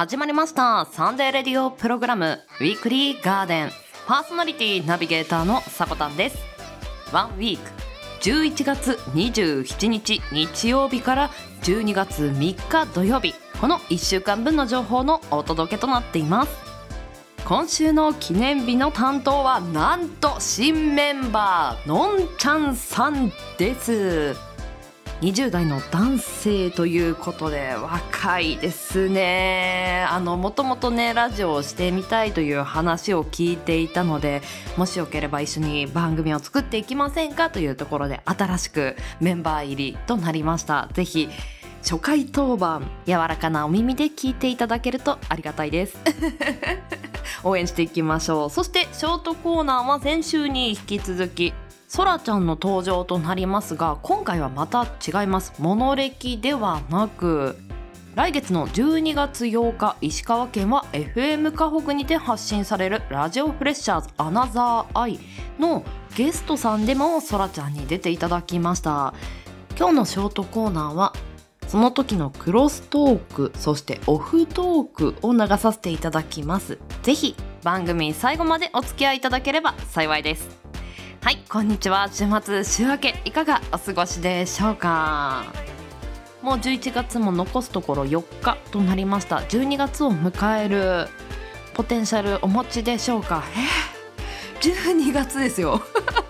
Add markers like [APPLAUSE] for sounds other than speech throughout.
始まりました。サンデーレディオプログラムウィークリーガーデン。パーソナリティナビゲーターのさこたんです。ワンウィーク。11月27日日曜日から12月3日土曜日。この1週間分の情報のお届けとなっています。今週の記念日の担当はなんと新メンバーのんちゃんさんです。20代の男性ということで若いですね。あのもともとねラジオをしてみたいという話を聞いていたのでもしよければ一緒に番組を作っていきませんかというところで新しくメンバー入りとなりました。ぜひ初回当番柔らかなお耳で聞いていただけるとありがたいです。[LAUGHS] 応援していきましょう。そしてショートコーナーは先週に引き続きそらちゃんの登場となりますが今回はまた違います。モノ歴ではなく来月の12月8日石川県は FM 河北にて発信されるラジオフレッシャーズアナザーアイのゲストさんでもそらちゃんに出ていただきました。今日のショートコーナーはその時のクロストークそしてオフトークを流させていただきます。ぜひ番組最後までお付き合いいただければ幸いです。はいこんにちは。週末週明けいかがお過ごしでしょうか？もう11月も残すところ4日となりました。12月を迎えるポテンシャルお持ちでしょうか？えー、12月ですよ。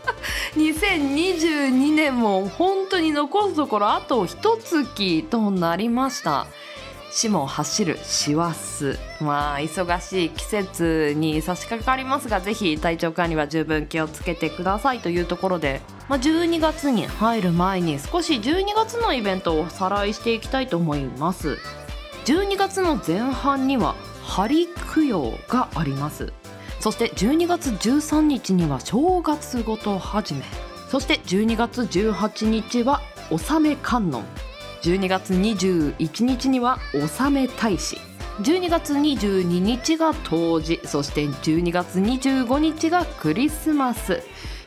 [LAUGHS] 2022年も本当に残すところあと一月となりました。死も走る師走まあ忙しい季節に差し掛かりますがぜひ体調管理は十分気をつけてくださいというところで、まあ、12月に入る前に少し12月のイベントをおさらいしていきたいと思います。12月の前半には針供養があります。そして12月13日には正月ごと始め。そして12月18日は納め観音。12月21日には納め大使。12月22日が冬至。そして12月25日がクリスマス。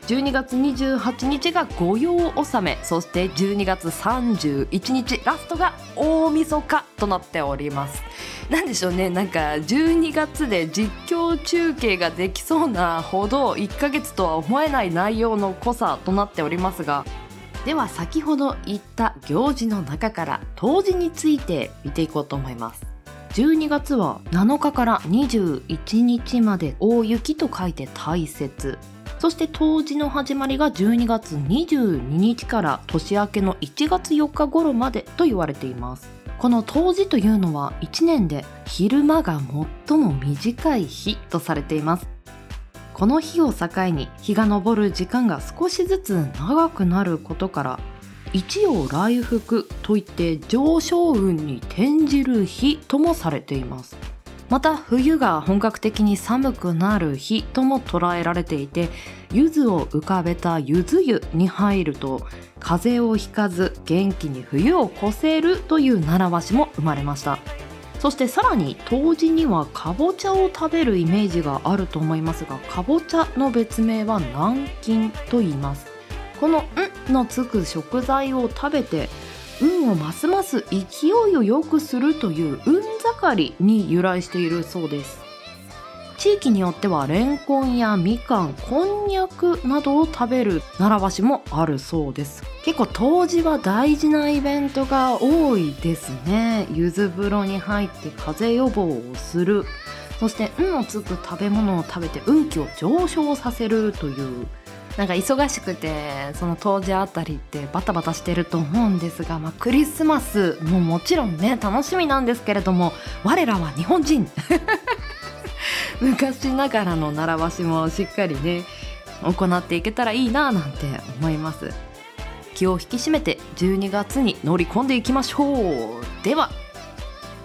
12月28日が御用納め。そして12月31日ラストが大晦日となっております。なんでしょうね。なんか12月で実況中継ができそうなほど1ヶ月とは思えない内容の濃さとなっておりますが。では先ほど言った行事の中から冬至について見ていこうと思います。12月は7日から21日まで大雪と書いて大雪。そして冬至の始まりが12月22日から年明けの1月4日頃までと言われています。この冬至というのは1年で昼間が最も短い日とされています。この日を境に日が昇る時間が少しずつ長くなることから一陽来福といって上昇運に転じる日ともされています。また冬が本格的に寒くなる日とも捉えられていて柚子を浮かべた柚子湯に入ると風邪をひかず元気に冬を越せるという習わしも生まれました。そしてさらに冬至にはかぼちゃを食べるイメージがあると思いますがかぼちゃの別名は南京と言います。この「ん」のつく食材を食べて運をますます勢いを良くするという運盛りに由来しているそうです。地域によってはレンコンやみかんこんにゃくなどを食べる習わしもあるそうです。結構当時は大事なイベントが多いですね。柚子風呂に入って風邪予防をする。そして運のつく食べ物を食べて運気を上昇させるという。なんか忙しくてその当時あたりってバタバタしてると思うんですが、まあ、クリスマスももちろんね楽しみなんですけれども我らは日本人。[LAUGHS] 昔ながらの習わしもしっかりね行っていけたらいいななんて思います。気を引き締めて12月に乗り込んでいきましょう。では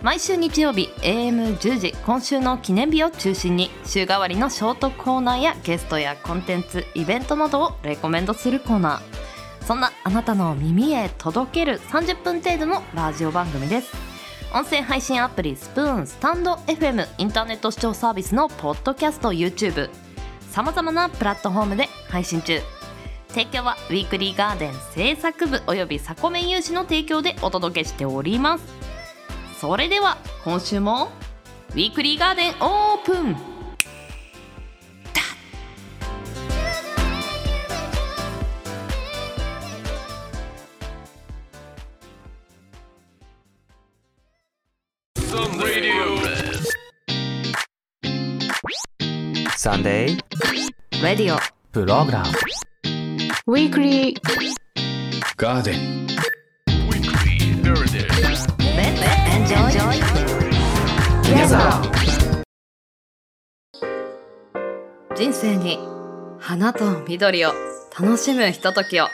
毎週日曜日 AM10 時今週の記念日を中心に週替わりのショートコーナーやゲストやコンテンツイベントなどをレコメンドするコーナー。そんなあなたの耳へ届ける30分程度のラジオ番組です。音声配信アプリスプーンスタンド FM インターネット視聴サービスのポッドキャスト YouTube さまざまなプラットフォームで配信中。提供はウィークリーガーデン制作部およびサコメン有志の提供でお届けしております。それでは今週もウィークリーガーデンオープン。サンデーレディオプログラム Weekly Garden. 人生に花と緑を楽しむひとときを。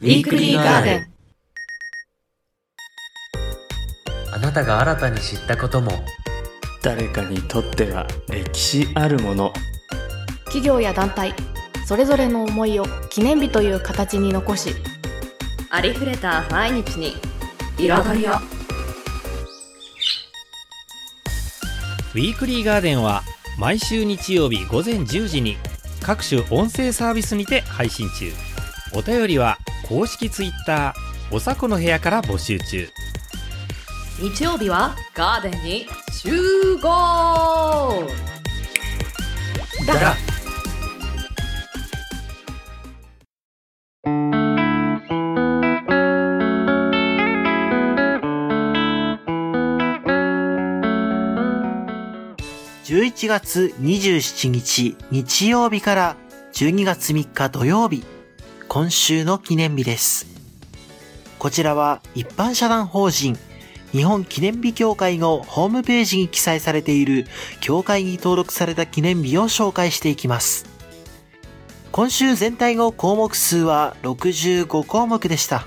ウィークリーガーデンあなたが新たに知ったことも誰かにとっては歴史あるもの。企業や団体それぞれの思いを記念日という形に残しありふれた毎日に彩りを。ウィークリーガーデンは毎週日曜日午前10時に各種音声サービスにて配信中。お便りは公式ツイッターおさこの部屋から募集中日曜日はガーデンに集合。だが。11月27日日曜日から12月3日土曜日、今週の記念日です。こちらは一般社団法人日本記念日協会のホームページに記載されている協会に登録された記念日を紹介していきます。今週全体の項目数は65項目でした。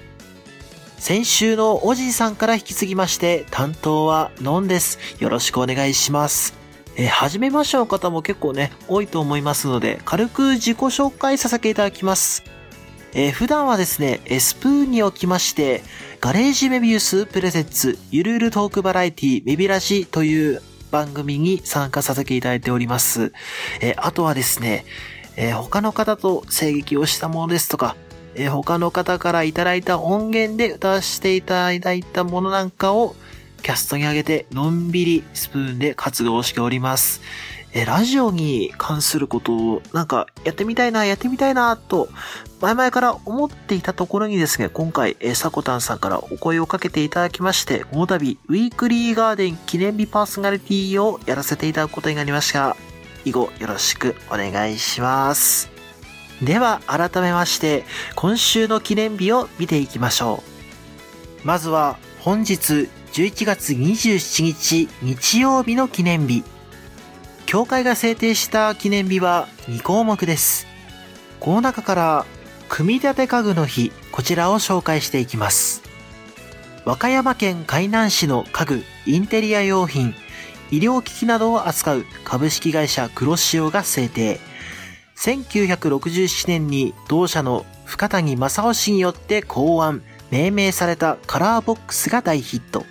先週のおじいさんから引き継ぎまして担当はのんです。よろしくお願いします。えー、初めましての方も結構ね、多いと思いますので、軽く自己紹介させていただきます。えー普段はですね、スプーンにおきまして、ガレージメビウスプレゼンツゆるゆるトークバラエティメビラジという番組に参加させていただいております。えーあとはですね、えー他の方と声劇をしたものですとか、え他の方からいただいた音源で歌わせていただいたものなんかをキャストに上げてのんびりスプーンで活動しております。えラジオに関することをなんかやってみたいな、やってみたいなと前々から思っていたところにですね、今回、えー、サコタンさんからお声をかけていただきまして、この度、ウィークリーガーデン記念日パーソナリティをやらせていただくことになりました。以後よろしくお願いします。では、改めまして、今週の記念日を見ていきましょう。まずは、本日11月27日日曜日の記念日。協会が制定した記念日は2項目です。この中から、組み立て家具の日、こちらを紹介していきます。和歌山県海南市の家具、インテリア用品、医療機器などを扱う株式会社黒潮が制定。1967年に同社の深谷正夫氏によって考案、命名されたカラーボックスが大ヒット。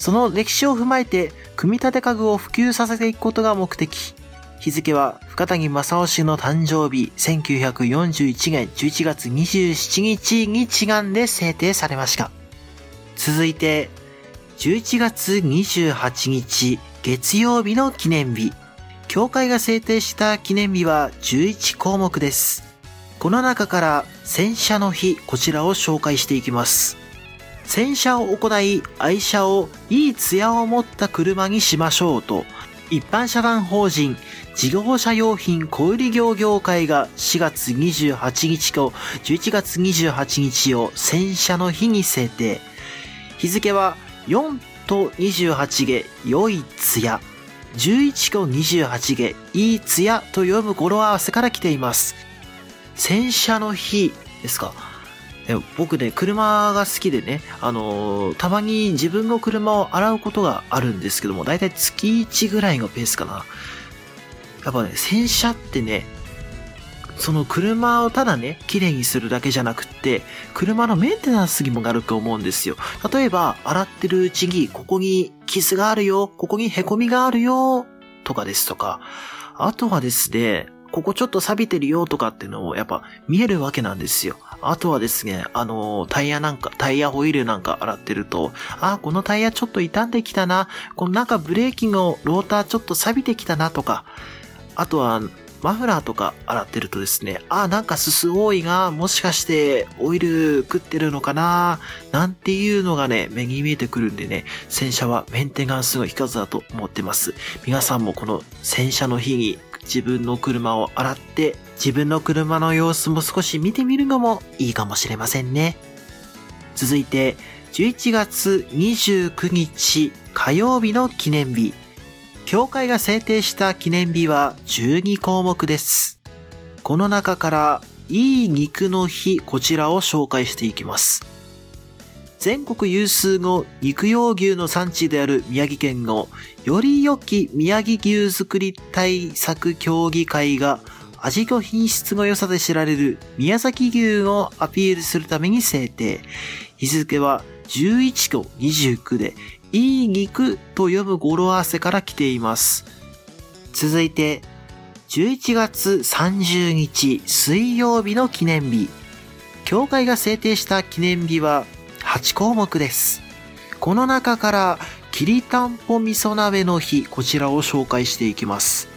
その歴史を踏まえて、組み立て家具を普及させていくことが目的。日付は深谷正夫氏の誕生日1941年11月27日にちなんで制定されました。続いて、11月28日月曜日の記念日。協会が制定した記念日は11項目です。この中から洗車の日、こちらを紹介していきます。洗車を行い、愛車をいい艶を持った車にしましょうと、一般社団法人事業者用品小売業業会が4月28日と11月28日を洗車の日に制定。日付は4と28で良い艶。11と28でいい艶と読む語呂合わせから来ています。洗車の日ですか？僕ね、車が好きでね、あのーたまに自分の車を洗うことがあるんですけども、だいたい月1ぐらいのペースかな。やっぱね、洗車ってね、その車をただね、綺麗にするだけじゃなくって、車のメンテナンスにもなると思うんですよ。例えば、洗ってるうちに、ここに傷があるよ、ここに凹みがあるよ、とかですとか、あとはですね、ここちょっと錆びてるよとかっていうのをやっぱ見えるわけなんですよ。あとはですね、あの、タイヤなんか、タイヤホイールなんか洗ってると、あ、このタイヤちょっと傷んできたな、このなんかブレーキのローターちょっと錆びてきたなとか、あとは、マフラーとか洗ってるとですね、あ、なんかすす多いが、もしかしてオイル食ってるのかななんていうのがね、目に見えてくるんでね、洗車はメンテナンスの一つだと思ってます。皆さんもこの洗車の日に自分の車を洗って、自分の車の様子も少し見てみるのもいいかもしれませんね。続いて、11月29日火曜日の記念日。教会が制定した記念日は12項目です。この中からいい肉の日こちらを紹介していきます。全国有数の肉用牛の産地である宮城県のより良き宮城牛作り対策協議会が味と品質の良さで知られる宮崎牛をアピールするために制定。日付は11と29でいい肉と読む語呂合わせから来ています。続いて、11月30日水曜日の記念日。教会が制定した記念日は8項目です。この中から、きりたんぽ味噌鍋の日、こちらを紹介していきます。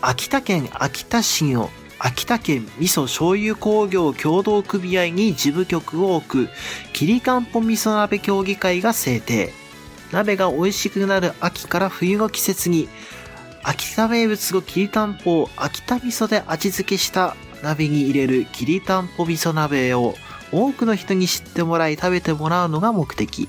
秋田県秋田市の秋田県味噌醤油工業協同組合に事務局を置く、きりかんぽ味噌鍋協議会が制定。鍋が美味しくなる秋から冬の季節に、秋田名物のきりたんぽを秋田味噌で味付けした鍋に入れるきりたんぽ味噌鍋を多くの人に知ってもらい食べてもらうのが目的。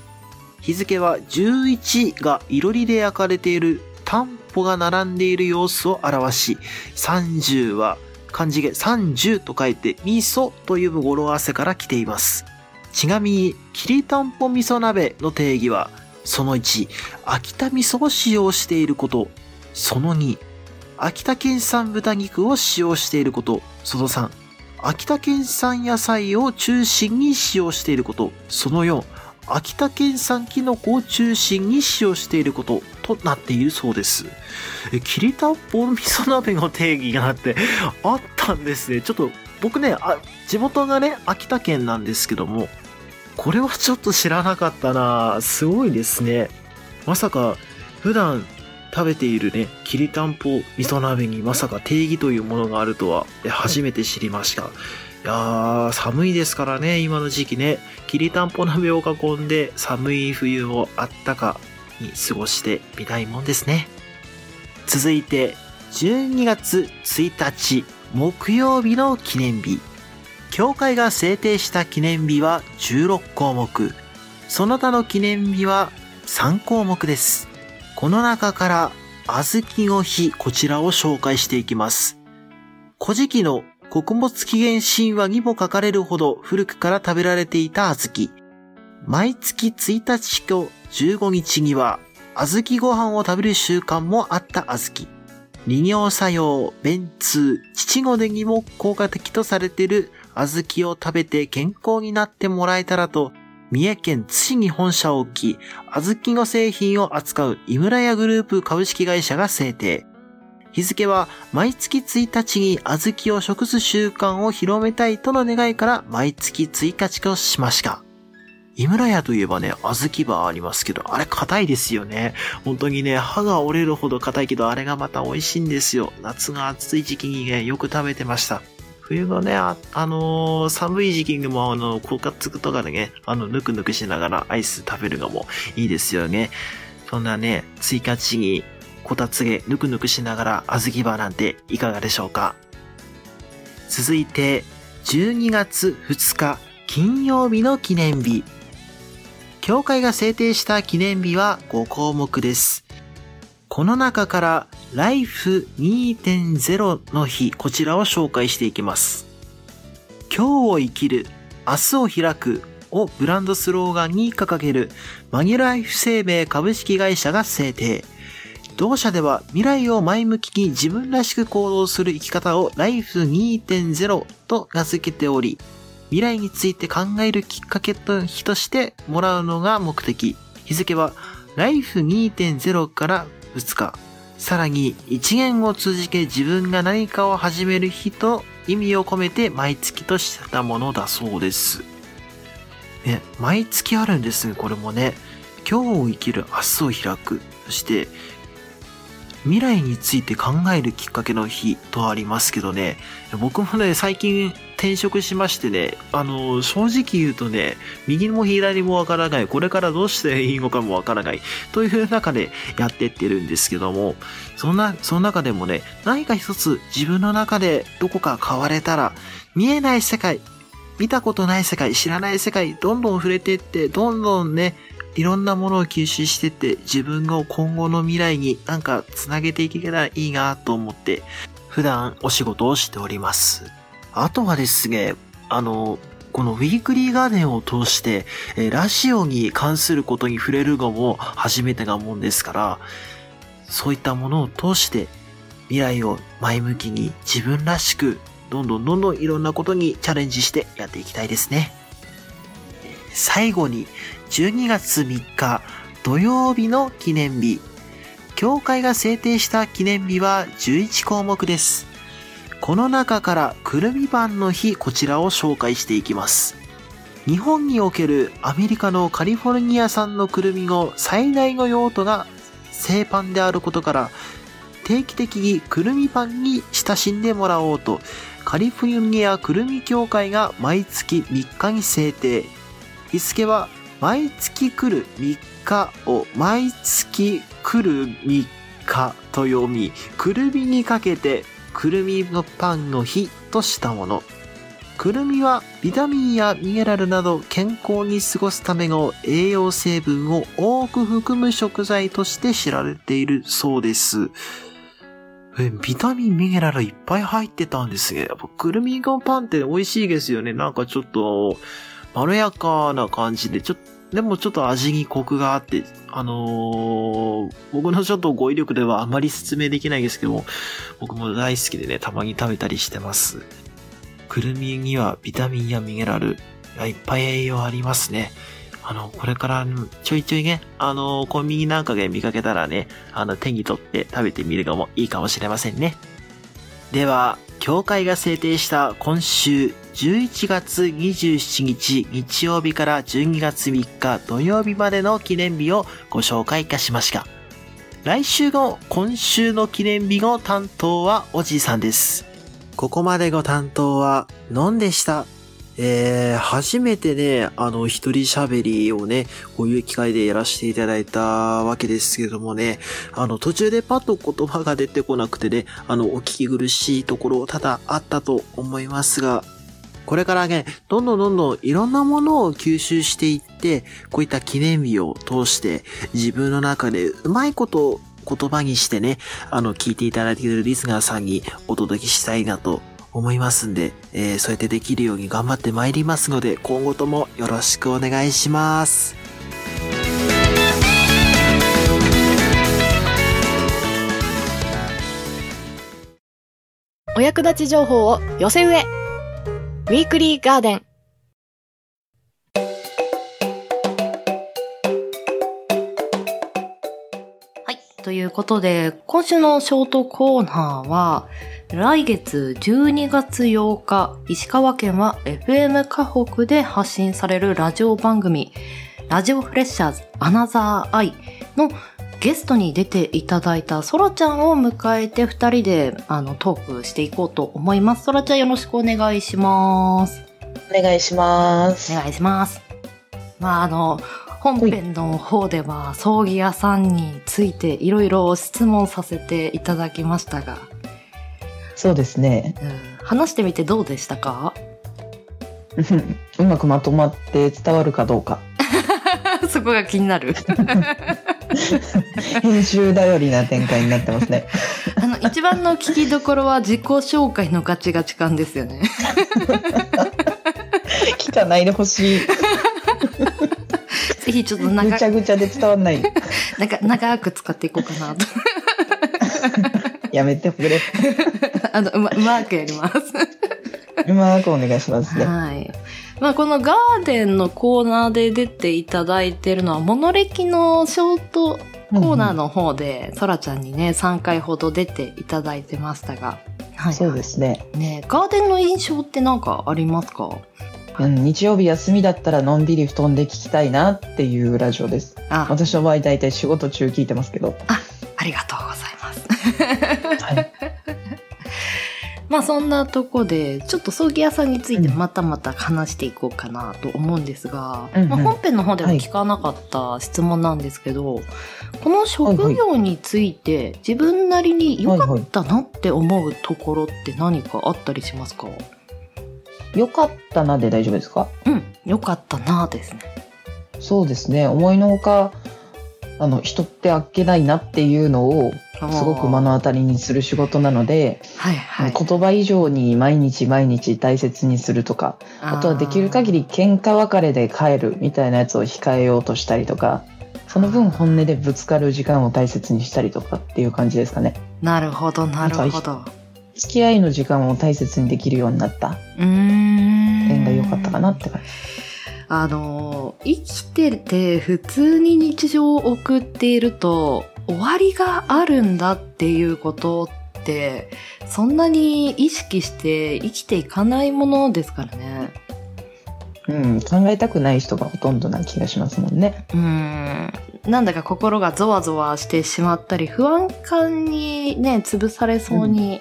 日付は11がいろりで焼かれているタンポが並んでいる様子を表し、30は漢字で30と書いて味噌という語呂合わせから来ています。ちなみに、きりたんぽ味噌鍋の定義は、その1、秋田味噌を使用していること。その2、秋田県産豚肉を使用していること。その3、秋田県産野菜を中心に使用していること。その4、秋田県産キノコを中心に使用していることとなっているそうです。え、きりたんぽ味噌鍋の定義があって [LAUGHS] あったんですね。ちょっと僕ね、あ、地元がね、秋田県なんですけども、これはちょっと知らなかったなすごいですね。まさか、普段食べているね、きりたんぽ味噌鍋にまさか定義というものがあるとは、初めて知りました。いやー、寒いですからね、今の時期ね。きりたんぽ鍋を囲んで寒い冬をあったかに過ごしてみたいもんですね。続いて、12月1日木曜日の記念日。教会が制定した記念日は16項目。その他の記念日は3項目です。この中から、小豆の日、こちらを紹介していきます。古事記の穀物起源神話にも書かれるほど古くから食べられていた小豆。毎月1日と15日には、小豆ご飯を食べる習慣もあった小豆。利尿作用、便通、父子でにも効果的とされている小豆を食べて健康になってもらえたらと、三重県津市に本社を置き、小豆の製品を扱う井村屋グループ株式会社が制定。日付は毎月1日に小豆を食す習慣を広めたいとの願いから毎月1日としました。井村屋といえばね、小豆バーありますけど、あれ硬いですよね。本当にね、歯が折れるほど硬いけど、あれがまた美味しいんですよ。夏が暑い時期にね、よく食べてました。冬のね、あ、あのー、寒い時期にも、あの、効果つくとかでね、あの、ぬくぬくしながらアイス食べるのもいいですよね。そんなね、追加地に、こたつげ、ぬくぬくしながら、小豆バーなんていかがでしょうか続いて、12月2日、金曜日の記念日。教会が制定した記念日は5項目です。この中から Life 2.0の日、こちらを紹介していきます。今日を生きる、明日を開くをブランドスローガンに掲げるマニュライフ生命株式会社が制定。同社では未来を前向きに自分らしく行動する生き方を Life 2.0と名付けており、未来について考えるきっかけと日としてもらうのが目的。日付は Life 2.0から2日、さらに一年を通じて自分が何かを始める日と意味を込めて毎月としてたものだそうです。ね、毎月あるんですね、これもね。今日を生きる明日を開く。そして、未来について考えるきっかけの日とありますけどね、僕もね、最近転職しましてね、あの、正直言うとね、右も左もわからない、これからどうしていいのかもわからない、という中でやってってるんですけども、そんな、その中でもね、何か一つ自分の中でどこか変われたら、見えない世界、見たことない世界、知らない世界、どんどん触れてって、どんどんね、いろんなものを吸収してって、自分が今後の未来になんかつなげていけたらいいなと思って、普段お仕事をしております。あとはですね、あの、このウィークリーガーデンを通して、えーラジオに関することに触れるのも初めてなもんですから、そういったものを通して未来を前向きに自分らしくどんどんどんどんいろんなことにチャレンジしてやっていきたいですね。最後に12月3日土曜日の記念日。教会が制定した記念日は11項目です。この中からくるみパンの日こちらを紹介していきます。日本におけるアメリカのカリフォルニア産のくるみの最大の用途が製パンであることから定期的にくるみパンに親しんでもらおうとカリフォルニアくるみ協会が毎月3日に制定日付は毎月来る3日を毎月来る3日と読みくるみにかけてくるみのパンの日としたものくるみはビタミンやミネラルなど健康に過ごすための栄養成分を多く含む食材として知られているそうです。え、ビタミン、ミネラルいっぱい入ってたんですね。やっぱくるみのパンって美味しいですよね。なんかちょっと、まろやかな感じで、ちょっと、でもちょっと味にコクがあって、あのー僕のちょっと語彙力ではあまり説明できないですけども、僕も大好きでね、たまに食べたりしてます。くるみにはビタミンやミネラルが、いっぱい栄養ありますね。あの、これからちょいちょいね、あの、コンビニなんかで見かけたらね、あの、手に取って食べてみるのもいいかもしれませんね。では、協会が制定した今週11月27日日曜日から12月3日土曜日までの記念日をご紹介いたしました。来週の今週の記念日の担当はおじいさんです。ここまでご担当は、のんでした。えー、初めてね、あの、一人喋りをね、こういう機会でやらせていただいたわけですけどもね、あの、途中でパッと言葉が出てこなくてね、あの、お聞き苦しいところ多々あったと思いますが、これからね、どんどんどんどんいろんなものを吸収していって、こういった記念日を通して、自分の中でうまいこと言葉にしてね、あの、聞いていただいているリスナーさんにお届けしたいなと思いますんで、えー、そうやってできるように頑張ってまいりますので、今後ともよろしくお願いします。お役立ち情報を寄せ植えウィークリーガーデンはい。ということで、今週のショートコーナーは、来月12月8日、石川県は FM 河北で発信されるラジオ番組、ラジオフレッシャーズアナザーアイのゲストに出ていただいたソラちゃんを迎えて二人であのトークしていこうと思います。ソラちゃんよろしくお願いします。お願いします。お願いします。まあ、あの、本編の方では、葬儀屋さんについていろいろ質問させていただきましたが、そうですね。うん、話してみてどうでしたか？うまくまとまって伝わるかどうか。[LAUGHS] そこが気になる。[LAUGHS] 編集頼りな展開になってますね。[LAUGHS] あの、一番の聞きどころは自己紹介のガチガチ感ですよね。聞かないでほしい。ぜひちょっとぐ長ちゃぐちゃで伝わんない。なんか長く使っていこうかなと。やめてくれ。[LAUGHS] あの、うま、うまくやります。うまくお願いしますね。はい。まあ、このガーデンのコーナーで出ていただいてるのは、モノレキのショートコーナーの方で、そらちゃんにね、3回ほど出ていただいてましたが、はい、そうですね。ねガーデンの印象ってなんかありますか？うん、日曜日休みだったらのんびり布団で聞きたいなっていうラジオです。あ、私の場合大体仕事中聞いてますけど。ありがとうございます。はい。まあそんなとこで、ちょっと葬儀屋さんについてまたまた話していこうかなと思うんですが、うんうんまあ、本編の方でも聞かなかった質問なんですけど、この職業について自分なりに良かったなって思うところって何かあったりしますか、よかったなで大丈夫ですか？うん、良かったなですね。そうですね。思いのほか、あの、人ってあっけないなっていうのを、すごく目の当たりにする仕事なので、はいはい。言葉以上に毎日毎日大切にするとか、あとはできる限り喧嘩別れで帰るみたいなやつを控えようとしたりとか、その分本音でぶつかる時間を大切にしたりとかっていう感じですかね。なるほど、なるほど。付き合いの時間を大切にできるようになったうーん。点が良かったかなって感じ。あの、生きてて普通に日常を送っていると終わりがあるんだっていうことってそんなに意識して生きていかないものですからね。うん、考えたくない人がほとんどな気がしますもんね。うん。なんだか心がゾワゾワしてしまったり不安感にね、潰されそうに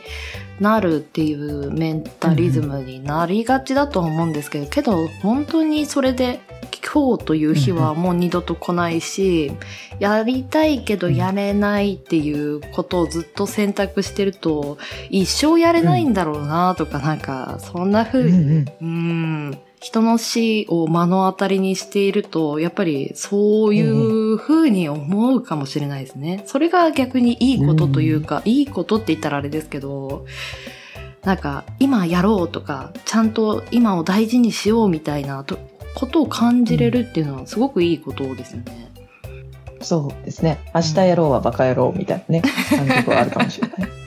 なるっていうメンタリズムになりがちだと思うんですけど、けど本当にそれで今日という日はもう二度と来ないし、やりたいけどやれないっていうことをずっと選択してると、一生やれないんだろうなとかなんか、そんな風に、うん。うん、人の死を目の当たりにしていると、やっぱりそういう風に思うかもしれないですね。それが逆にいいことというか、いいことって言ったらあれですけど、なんか今やろうとか、ちゃんと今を大事にしようみたいなとことを感じれるっていうのはすごくいいことですよね。そうですね。明日やろうはバカ野郎みたいなね、[LAUGHS] 感覚はあるかもしれない。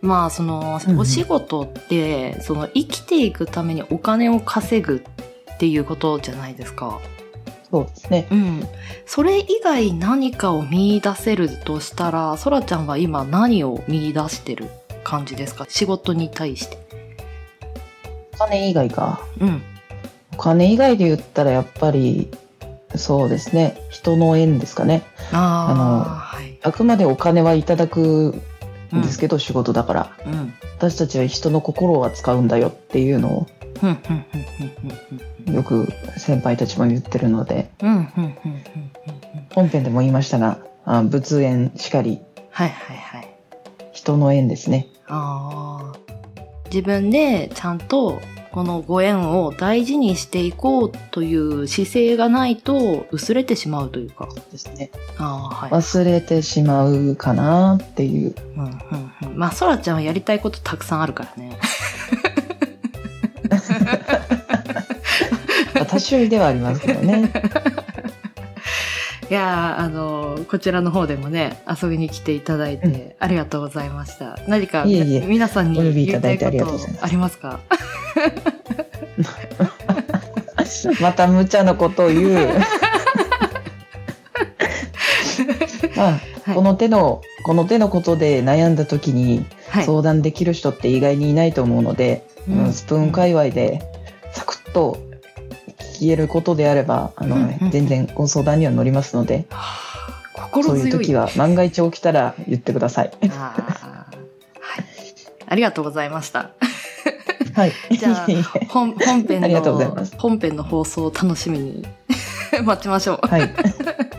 まあそのお仕事って、その生きていくためにお金を稼ぐっていうことじゃないですか。そうですね。うん。それ以外何かを見出せるとしたら、そらちゃんは今何を見出してる感じですか？仕事に対して。お金以外か。うん。お金以外で言ったらやっぱり、そうですね。人の縁ですかね。ああ、あのはい。あくまでお金はいただくんですけど、仕事だから。うん。私たちは人の心を扱うんだよっていうのをよく先輩たちも言ってるので。本編でも言いましたが、あ仏縁しかり、はいはいはい。人の縁ですね。ああ。自分でちゃんとこのご縁を大事にしていこうという姿勢がないと薄れてしまうというか。ですね。ああ、はい。忘れてしまうかなっていう。うんうんうん。まあ、そらちゃんはやりたいことたくさんあるからね。[LAUGHS] まあ多種類ではありますけどね。いやーあのーこちらの方でもね、遊びに来ていただいて、ありがとうございました。何か、皆さんにお呼びいただいて言いたいこありがとうございますとありますか？[LAUGHS] また無茶なことを言う。[LAUGHS] まあ、はいこの手の、この手のことで悩んだ時にはい。相談できる人って意外にいないと思うので、うんうんスプーン界隈でサクッと消えることであれば、あの、うんうん全然ご相談には乗りますので。そういう時は万が一起きたら言ってください。あーはい。ありがとうございました。はい。じゃあ本本編の本編の放送を楽しみに [LAUGHS] 待ちましょう。はい。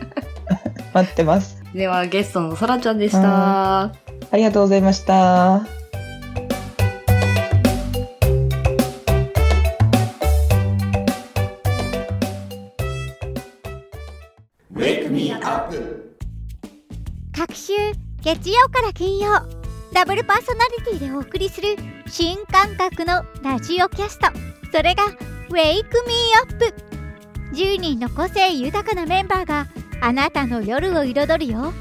[LAUGHS] 待ってます。ではゲストのそらちゃんでした。ありがとうございました。月曜から金曜ダブルパーソナリティでお送りする新感覚のラジオキャスト。それが「Wake Me Up」10人の個性豊かなメンバーがあなたの夜を彩るよ。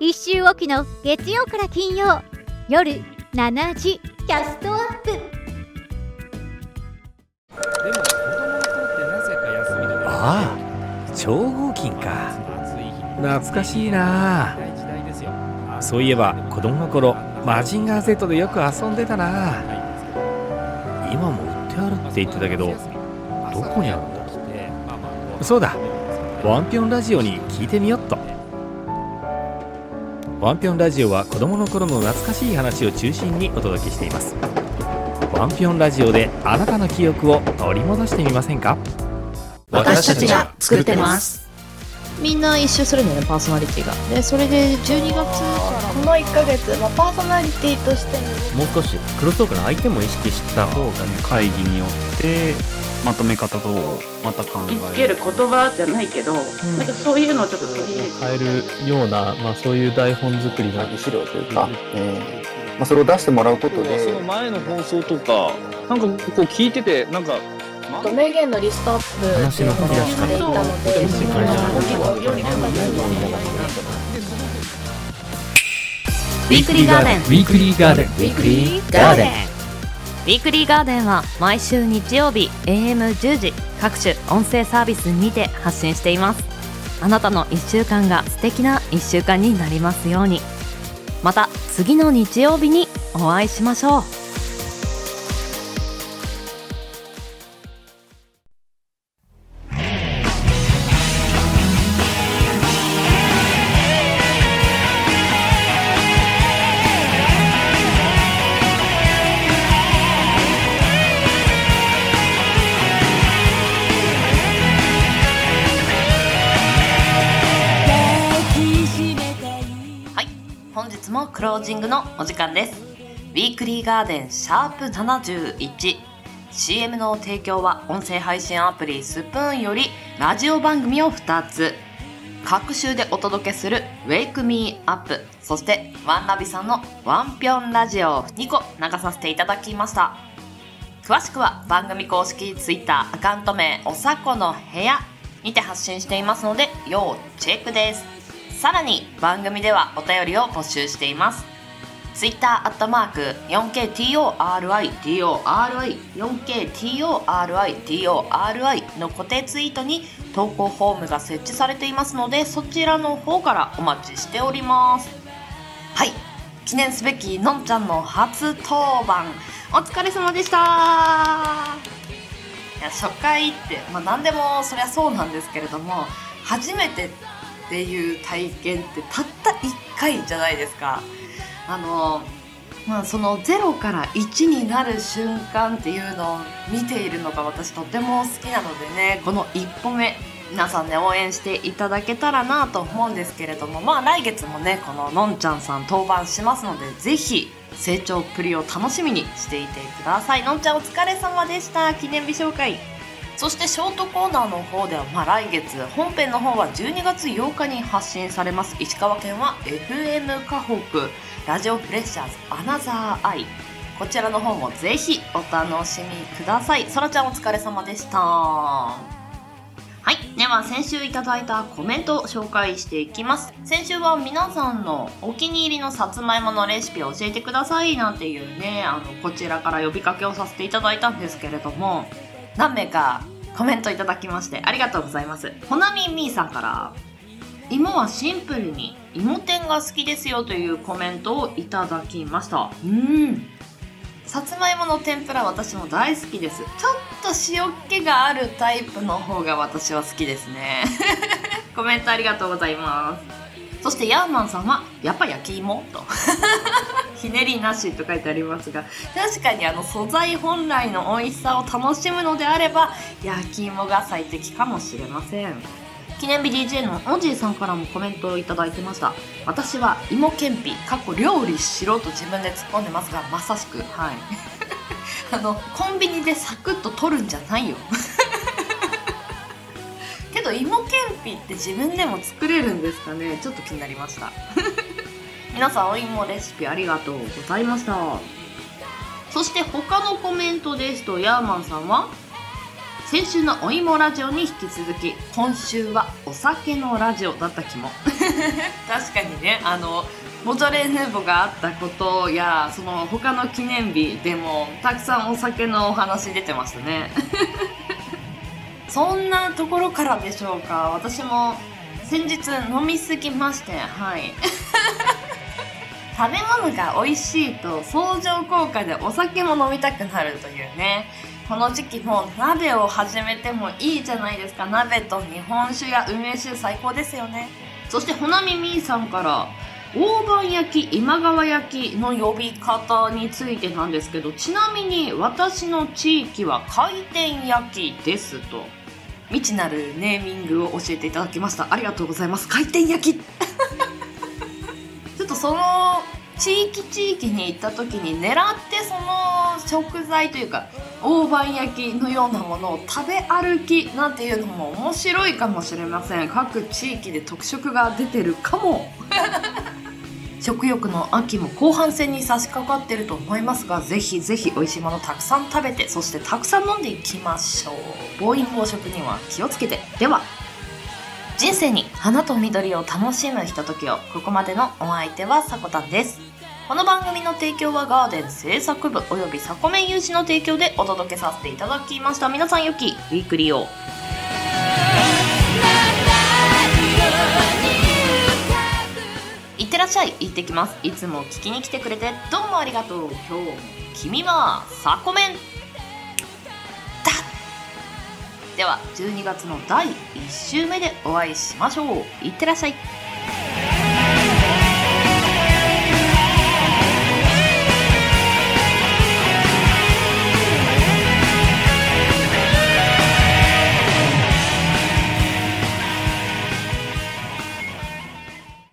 一週おきの月曜から金曜夜7時キャストアップ。でも子供の頃ってなぜか休みの日ああ超合金か。懐かしいなそういえば子供の頃マジンガー Z でよく遊んでたな。今も売ってあるって言ってたけどどこにあるんだそうだワンピョンラジオに聞いてみよっと。ワンピョンラジオは子供の頃の懐かしい話を中心にお届けしています。ワンピョンラジオであなたの記憶を取り戻してみませんか？私たちが作ってます。みんな一周するんだよねパーソナリティが。でそれで12月からこの1ヶ月、まあ、パーソナリティとしてもう少しクロストークの相手も意識した。方がね。会議によってまとめ方とまた考えつける言葉じゃないけど、なんかそういうのをちょっと取り入れて。変えるような、まあ、そういう台本作りの資料というか、えーまあ、それを出してもらうことで。その前の放送とかなんかこう聞いててなんか名言のリストアップ話の振り出ししていたのでその動きをより簡単にウィークリーガーデン。ウィークリーガーデン。ウィークリーガーデンウィークリーガーデンは毎週日曜日 AM10 時各種音声サービスにて発信しています。あなたの1週間が素敵な1週間になりますように。また次の日曜日にお会いしましょうのお時間です。ウィークリーガーデンシャープ 71CM の提供は音声配信アプリスプーンよりラジオ番組を2つ。各週でお届けする Wake Me Up そしてワンナビさんのワンピョンラジオ2個流させていただきました。詳しくは番組公式 Twitter アカウント名おさこの部屋にて発信していますので要チェックです。さらに番組ではお便りを募集しています。Twitter アットマーク 4KTORI-DORI4KTORI-DORI の固定ツイートに投稿フォームが設置されていますのでそちらの方からお待ちしております。はい。記念すべきのんちゃんの初当番お疲れ様でした。いや初回って、まあ、何でもそりゃそうなんですけれども初めてっていう体験ってたった1回じゃないですか。あのまあその0から1になる瞬間っていうのを見ているのが私とても好きなのでねこの一歩目皆さんね応援していただけたらなと思うんですけれどもまあ来月もねこののんちゃんさん登板しますのでぜひ成長っぷりを楽しみにしていてください。のんちゃんお疲れ様でした。記念日紹介。そしてショートコーナーの方では、まあ、来月本編の方は12月8日に発信されます。石川県は FM 河北。ラジオプレッシャーズアナザーアイ。こちらの方もぜひお楽しみください。そらちゃんお疲れ様でした。はい。では先週いただいたコメントを紹介していきます。先週は皆さんのお気に入りのさつまいものレシピを教えてください。なんていうねあのこちらから呼びかけをさせていただいたんですけれども。何名かコメントいただきましてありがとうございます。ほなみみーさんから芋はシンプルに芋天が好きですよというコメントをいただきました。うん。さつまいもの天ぷら私も大好きです。ちょっと塩気があるタイプの方が私は好きですね。[LAUGHS] コメントありがとうございます。そしてヤーマンさんはやっぱ焼き芋？とひねりなしと書いてありますが確かにあの素材本来の美味しさを楽しむのであれば焼き芋が最適かもしれません。記念日 DJ のおじいさんからもコメントをいただいてました。私は芋けんぴかっこ料理しろと自分で突っ込んでますがまさしくはい。[LAUGHS] あのコンビニでサクッと取るんじゃないよ。[LAUGHS] けど芋けんぴって自分でも作れるんですかね？ちょっと気になりました。[LAUGHS] 皆さんお芋レシピありがとうございました。そして他のコメントですとヤーマンさんは先週のお芋ラジオに引き続き今週はお酒のラジオだった気も。[LAUGHS] 確かにねあのボジョレ・ヌーボがあったことやその他の記念日でもたくさんお酒のお話出てましたね。[LAUGHS] そんなところからでしょうか。私も先日飲みすぎましてはい [LAUGHS] 食べ物が美味しいと相乗効果でお酒も飲みたくなるというね。この時期もう鍋を始めてもいいじゃないですか。鍋と日本酒や梅酒最高ですよね。そしてほなみみーさんから大判焼き今川焼きの呼び方についてなんですけどちなみに私の地域は回転焼きですと。未知なるネーミングを教えていただきました。ありがとうございます。回転焼き。とその地域地域に行った時に狙ってその食材というか大判焼きのようなものを食べ歩きなんていうのも面白いかもしれません。各地域で特色が出てるかも。食欲の秋も後半戦に差し掛かってると思いますがぜひぜひ美味しいものたくさん食べてそしてたくさん飲んでいきましょう。暴飲暴食には気をつけて。では。人生に花と緑を楽しむひとときをここまでのお相手はさこたんです。この番組の提供はガーデン制作部およびサコメン有志の提供でお届けさせていただきました。皆さんよきウィークリーを。いってらっしゃい。行ってきます。いつも聞きに来てくれてどうもありがとう。今日も君はサコメン。では12月の第1週目でお会いしましょう。いってらっしゃい。